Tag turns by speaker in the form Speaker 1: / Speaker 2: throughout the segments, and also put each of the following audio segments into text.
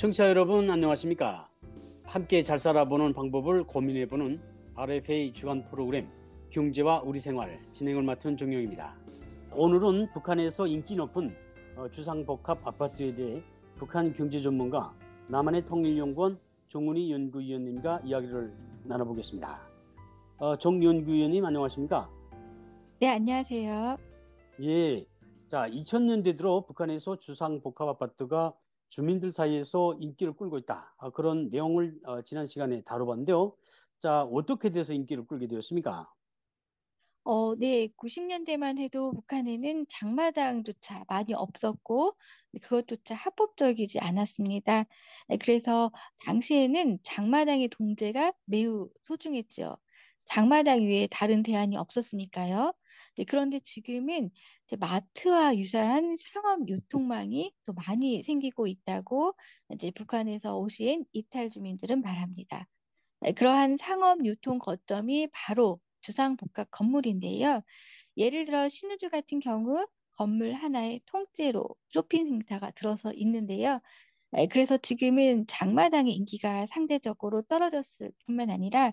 Speaker 1: 청취자 여러분 안녕하십니까? 함께 잘 살아보는 방법을 고민해보는 RFA 주간 프로그램 경제와 우리 생활 진행을 맡은 정용입니다. 오늘은 북한에서 인기 높은 어, 주상복합 아파트에 대해 북한 경제 전문가 남한의 통일연구원 정훈희 연구위원님과 이야기를 나눠보겠습니다. 어, 정 연구위원님 안녕하십니까?
Speaker 2: 네, 안녕하세요.
Speaker 1: 예. 자, 2000년대 들어 북한에서 주상복합 아파트가 주민들 사이에서 인기를 끌고 있다. 아, 그런 내용을 어, 지난 시간에 다뤄봤는데요. 자, 어떻게 돼서 인기를 끌게 되었습니까?
Speaker 2: 어, 네, 90년대만 해도 북한에는 장마당조차 많이 없었고, 그것조차 합법적이지 않았습니다. 네, 그래서 당시에는 장마당의 동제가 매우 소중했죠. 장마당 위에 다른 대안이 없었으니까요. 네, 그런데 지금은 마트와 유사한 상업 유통망이 또 많이 생기고 있다고 이제 북한에서 오신 이탈 주민들은 말합니다. 네, 그러한 상업 유통 거점이 바로 주상복합 건물인데요. 예를 들어 신우주 같은 경우 건물 하나에 통째로 쇼핑센터가 들어서 있는데요. 네, 그래서 지금은 장마당의 인기가 상대적으로 떨어졌을 뿐만 아니라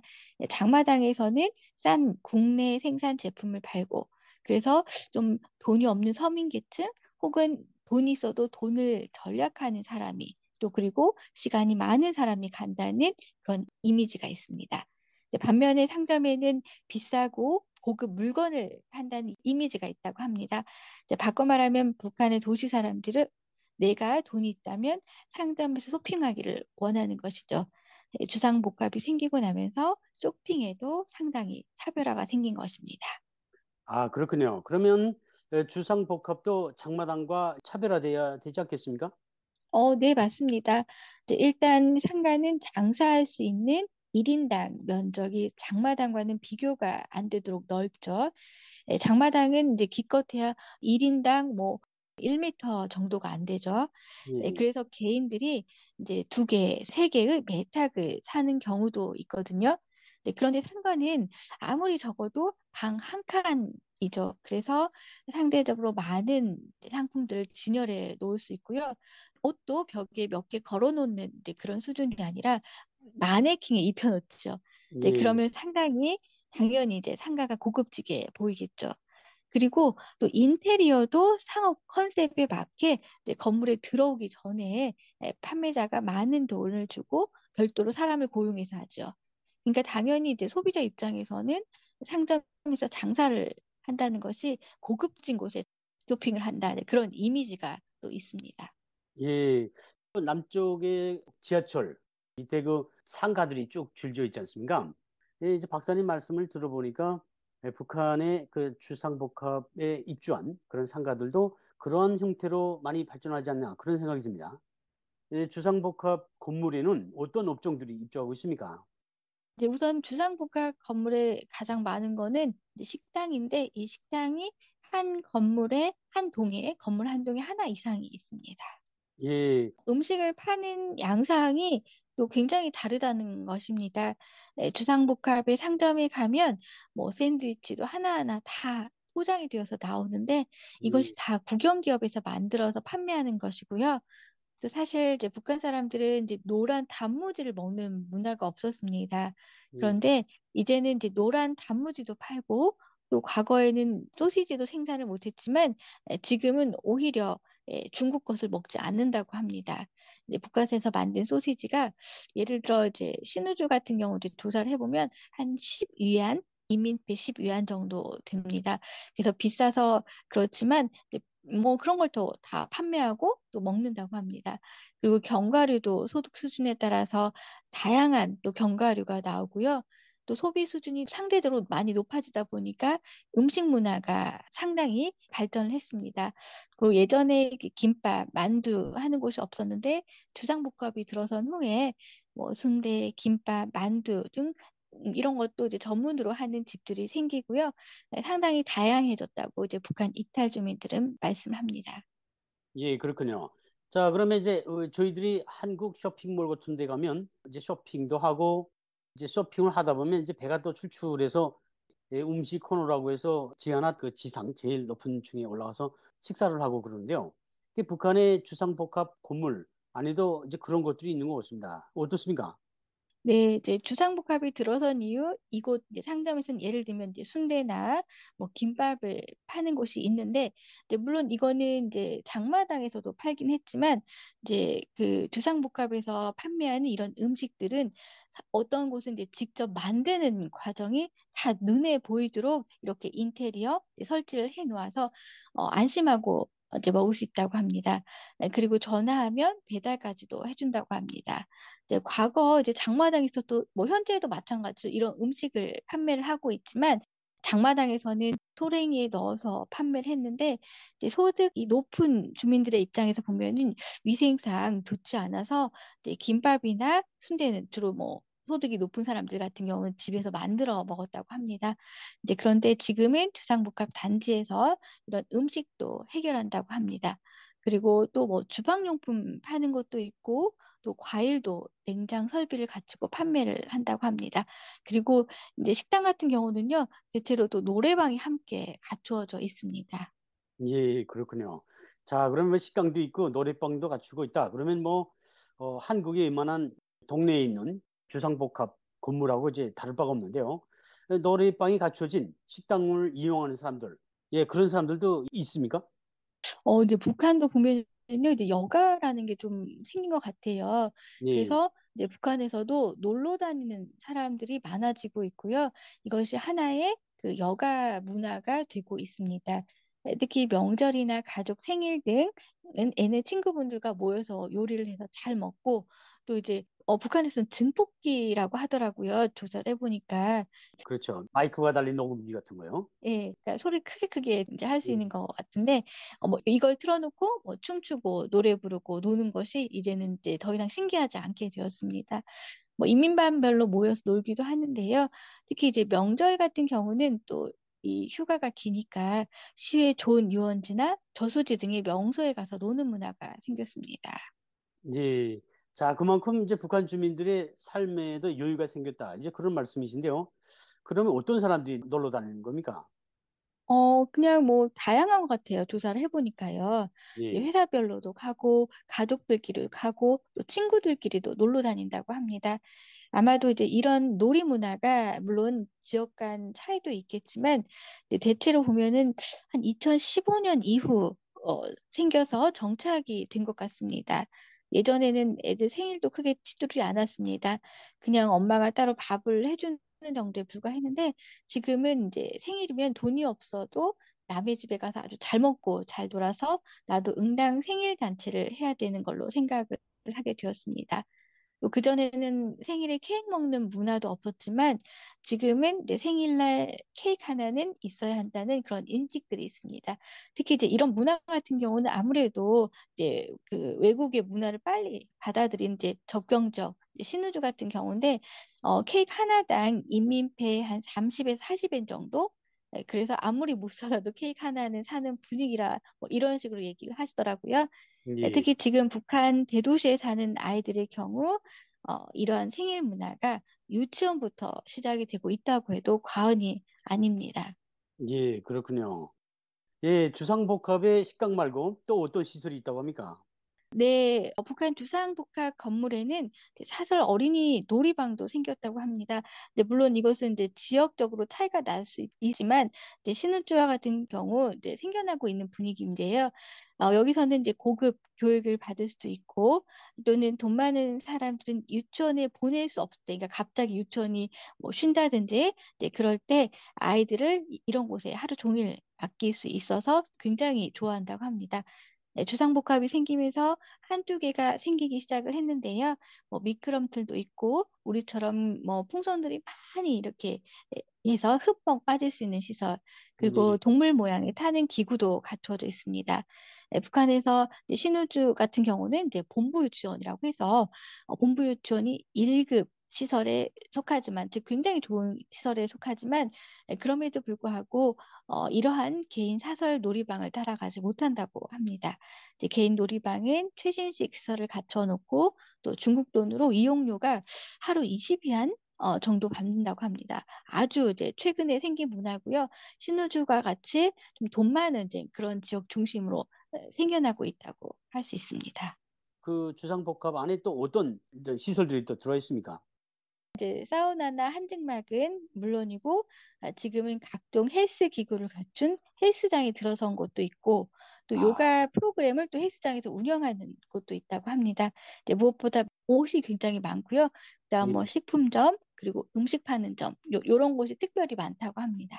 Speaker 2: 장마당에서는 싼 국내 생산 제품을 팔고 그래서 좀 돈이 없는 서민계층 혹은 돈이 있어도 돈을 절약하는 사람이 또 그리고 시간이 많은 사람이 간다는 그런 이미지가 있습니다. 반면에 상점에는 비싸고 고급 물건을 판다는 이미지가 있다고 합니다. 바꿔 말하면 북한의 도시 사람들은 내가 돈이 있다면 상점에서 쇼핑하기를 원하는 것이죠. 주상복합이 생기고 나면서 쇼핑에도 상당히 차별화가 생긴 것입니다.
Speaker 1: 아, 그렇군요. 그러면 주상복합도 장마당과 차별화돼야 되지 않겠습니까?
Speaker 2: 어, 네, 맞습니다. 일단 상가는 장사할 수 있는 1인당 면적이 장마당과는 비교가 안 되도록 넓죠. 예, 장마당은 이제 기껏해야 1인당 뭐 1미터 정도가 안 되죠. 예,
Speaker 1: 예.
Speaker 2: 그래서 개인들이 이제 두 개, 세 개의 매탁을 사는 경우도 있거든요. 네, 그런데 상가는 아무리 적어도 방 한 칸이죠. 그래서 상대적으로 많은 상품들을 진열해 놓을 수 있고요. 옷도 벽에 몇 개 걸어 놓는 그런 수준이 아니라 마네킹에 입혀 놓죠. 이제
Speaker 1: 예.
Speaker 2: 그러면 상당히 당연히 이제 상가가 고급지게 보이겠죠. 그리고 또 인테리어도 상업 컨셉에 맞게 건물에 들어오기 전에 예, 판매자가 많은 돈을 주고 별도로 사람을 고용해서 하죠. 그러니까 당연히 이제 소비자 입장에서는 상점에서 장사를 한다는 것이 고급진 곳에 쇼핑을 한다 네, 그런 이미지가 또 있습니다.
Speaker 1: 예. 남쪽의 지하철 밑에 그 상가들이 쭉 줄져 있지 않습니까? 예, 이제 박사님 말씀을 들어보니까 예, 북한의 그 주상복합에 입주한 그런 상가들도 그런 형태로 많이 발전하지 않나 그런 생각이 듭니다. 예, 주상복합 건물에는 어떤 업종들이 입주하고 있습니까?
Speaker 2: 이제 우선 주상복합 건물에 가장 많은 거는 식당인데 이 식당이 한 건물에 한 동에 건물 한 동에 하나 이상이 있습니다.
Speaker 1: 예,
Speaker 2: 음식을 파는 양상이 또 굉장히 다르다는 것입니다. 네, 주상복합의 상점에 가면 뭐 샌드위치도 하나하나 다 포장이 되어서 나오는데 이것이
Speaker 1: 예,
Speaker 2: 다 국영 기업에서 만들어서 판매하는 것이고요. 그래서 사실 이제 북한 사람들은 이제 노란 단무지를 먹는 문화가 없었습니다.
Speaker 1: 예.
Speaker 2: 그런데 이제는 이제 노란 단무지도 팔고 또 과거에는 소시지도 생산을 못했지만 에, 지금은 오히려 에, 중국 것을 먹지 않는다고 합니다. 이제 북한에서 만든 소시지가 예를 들어 이제 신우주 같은 경우도 조사를 해보면 한 10위안 인민폐 10위안 정도 됩니다. 그래서 비싸서 그렇지만 뭐 그런 걸 또 다 판매하고 또 먹는다고 합니다. 그리고 견과류도 소득 수준에 따라서 다양한 또 견과류가 나오고요. 또 소비 수준이 상대적으로 많이 높아지다 보니까 음식 문화가 상당히 발전을 했습니다. 그리고 예전에 김밥, 만두 하는 곳이 없었는데 주상복합이 들어선 후에 뭐 순대, 김밥, 만두 등 이런 것도 이제 전문으로 하는 집들이 생기고요. 네, 상당히 다양해졌다고 이제 북한 이탈 주민들은 말씀합니다.
Speaker 1: 예, 그렇군요. 자, 그러면 이제 어, 저희들이 한국 쇼핑몰 같은 데 가면 이제 쇼핑도 하고 이제 쇼핑을 하다 보면 이제 배가 또 출출해서 예, 음식 코너라고 해서 지하나 그 지상 제일 높은 층에 올라가서 식사를 하고 그러는데요. 그 북한의 주상복합 건물 안에도 이제 그런 것들이 있는 것 같습니다. 어떻습니까?
Speaker 2: 네, 이제 주상복합이 들어선 이후 이곳 이제 상점에서는 예를 들면 이제 순대나 뭐 김밥을 파는 곳이 있는데 이제 물론 이거는 이제 장마당에서도 팔긴 했지만 이제 그 주상복합에서 판매하는 이런 음식들은 사- 어떤 곳은 이제 직접 만드는 과정이 다 눈에 보이도록 이렇게 인테리어 설치를 해 놓아서 어, 안심하고 이제 먹을 수 있다고 합니다. 네, 그리고 전화하면 배달까지도 해준다고 합니다. 이제 과거 이제 장마당에서 도 뭐 현재도 마찬가지로 이런 음식을 판매를 하고 있지만 장마당에서는 소랭이에 넣어서 판매를 했는데 이제 소득이 높은 주민들의 입장에서 보면은 위생상 좋지 않아서 이제 김밥이나 순대는 주로 뭐 소득이 높은 사람들 같은 경우는 집에서 만들어 먹었다고 합니다. 이제 그런데 지금은 주상복합 단지에서 이런 음식도 해결한다고 합니다. 그리고 또 뭐 주방용품 파는 것도 있고 또 과일도 냉장 설비를 갖추고 판매를 한다고 합니다. 그리고 이제 식당 같은 경우는요, 대체로 또 노래방이 함께 갖추어져 있습니다.
Speaker 1: 예, 그렇군요. 자, 그러면 식당도 있고 노래방도 갖추고 있다. 그러면 뭐 어, 한국에 이만한 동네에 있는 주상복합 건물하고 이제 다를 바가 없는데요. 노래방이 갖춰진 식당을 이용하는 사람들, 예, 그런 사람들도 있습니까?
Speaker 2: 어, 이제 북한도 보면요, 이제 여가라는 게 좀 생긴 것 같아요.
Speaker 1: 예,
Speaker 2: 그래서 이제 북한에서도 놀러 다니는 사람들이 많아지고 있고요. 이것이 하나의 그 여가 문화가 되고 있습니다. 네, 특히 명절이나 가족 생일 등은 애네 친구분들과 모여서 요리를 해서 잘 먹고 또 이제 어, 북한에서는 증폭기라고 하더라고요. 조사를 해보니까.
Speaker 1: 그렇죠. 마이크가 달린 녹음기 같은 거요.
Speaker 2: 예, 그러니까 소리 크게 크게 이제 할수
Speaker 1: 예,
Speaker 2: 있는 것 같은데, 어, 뭐 이걸 틀어놓고 뭐 춤추고 노래 부르고 노는 것이 이제는 이제 더 이상 신기하지 않게 되었습니다. 뭐 인민반별로 모여서 놀기도 하는데요. 특히 이제 명절 같은 경우는 또이 휴가가 기니까 시외 좋은 유원지나 저수지 등의 명소에 가서 노는 문화가 생겼습니다.
Speaker 1: 예. 자, 그만큼 이제 북한 주민들의 삶에도 여유가 생겼다. 이제 그런 말씀이신데요. 그러면 어떤 사람들이 놀러 다니는 겁니까?
Speaker 2: 어, 그냥 뭐 다양한 것 같아요. 조사를 해보니까요.
Speaker 1: 예,
Speaker 2: 회사별로도 가고, 가족들끼리 가고, 또 친구들끼리도 놀러 다닌다고 합니다. 아마도 이제 이런 놀이 문화가 물론 지역 간 차이도 있겠지만, 대체로 보면은 한 2015년 이후 어, 생겨서 정착이 된 것 같습니다. 예전에는 애들 생일도 크게 치르지 않았습니다. 그냥 엄마가 따로 밥을 해주는 정도에 불과했는데, 지금은 이제 생일이면 돈이 없어도 남의 집에 가서 아주 잘 먹고 잘 놀아서 나도 응당 생일 잔치를 해야 되는 걸로 생각을 하게 되었습니다. 또 그전에는 생일에 케이크 먹는 문화도 없었지만 지금은 이제 생일날 케이크 하나는 있어야 한다는 그런 인식들이 있습니다. 특히 이제 이런 문화 같은 경우는 아무래도 이제 그 외국의 문화를 빨리 받아들인 이제 이제 신우주 같은 경우인데 어, 케이크 하나당 인민폐 한 30에서 40엔 정도 네, 그래서 아무리 못 살아도 케이크 하나는 사는 분위기라 뭐 이런 식으로 얘기를 하시더라고요. 네,
Speaker 1: 예.
Speaker 2: 특히 지금 북한 대도시에 사는 아이들의 경우 어, 이러한 생일 문화가 유치원부터 시작이 되고 있다고 해도 과언이 아닙니다.
Speaker 1: 예, 그렇군요. 예, 주상복합의 식당 말고 또 어떤 시설이 있다고 합니까?
Speaker 2: 네, 어, 북한 주상복합 건물에는 사설 어린이 놀이방도 생겼다고 합니다. 근데 물론 이것은 이제 지역적으로 차이가 날 수 있지만 이제 신우주와 같은 경우 이제 생겨나고 있는 분위기인데요. 어, 여기서는 이제 고급 교육을 받을 수도 있고 또는 돈 많은 사람들은 유치원에 보낼 수 없을 때, 그러니까 갑자기 유치원이 뭐 쉰다든지 이제 그럴 때 아이들을 이- 이런 곳에 하루 종일 맡길 수 있어서 굉장히 좋아한다고 합니다. 네, 주상복합이 생기면서 한두 개가 생기기 시작을 했는데요. 뭐 미끄럼틀도 있고 우리처럼 뭐 풍선들이 많이 이렇게 해서 흠뻑 빠질 수 있는 시설 그리고
Speaker 1: 예,
Speaker 2: 동물 모양의 타는 기구도 갖춰져 있습니다. 네, 북한에서 신우주 같은 경우는 이제 본부 유치원이라고 해서 어, 본부 유치원이 1급 시설에 속하지만 즉 굉장히 좋은 시설에 속하지만 예, 그럼에도 불구하고 어, 이러한 개인 사설 놀이방을 따라가지 못한다고 합니다. 개인 놀이방은 최신식 시설을 갖춰놓고 또 중국 돈으로 이용료가 하루 20위안 어, 정도 받는다고 합니다. 아주 이제 최근에 생긴 문화고요. 신우주가 같이 좀 돈 많은 이제 그런 지역 중심으로 어, 생겨나고 있다고 할 수 있습니다.
Speaker 1: 그 주상복합 안에 또 어떤 시설들이 또 들어와 있습니까?
Speaker 2: 이제 사우나나 한증막은 물론이고 아, 지금은 각종 헬스 기구를 갖춘 헬스장이 들어선 곳도 있고 또
Speaker 1: 아.
Speaker 2: 요가 프로그램을 또 헬스장에서 운영하는 곳도 있다고 합니다. 이제 무엇보다 옷이 굉장히 많고요. 그다음
Speaker 1: 예.
Speaker 2: 뭐 식품점 그리고 음식 파는 점 요, 요런 곳이 특별히 많다고 합니다.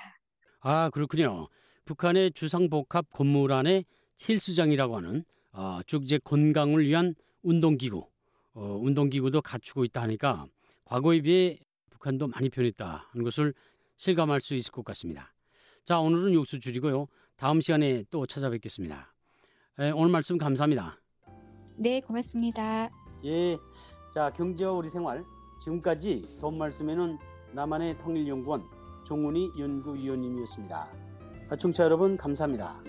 Speaker 1: 아 그렇군요. 북한의 주상복합 건물 안에 헬스장이라고 하는 어, 쭉 이제 건강을 위한 운동기구, 어, 운동기구도 갖추고 있다 하니까 과거에 비해 북한도 많이 변했다 하는 것을 실감할 수 있을 것 같습니다. 자 오늘은 욕수 줄이고요. 다음 시간에 또 찾아뵙겠습니다. 에, 오늘 말씀 감사합니다.
Speaker 2: 네, 고맙습니다.
Speaker 1: 예, 자 경제와 우리 생활 지금까지 돈 말씀에는 남한의 통일연구원 종훈이 연구위원님이었습니다. 청취자 여러분 감사합니다.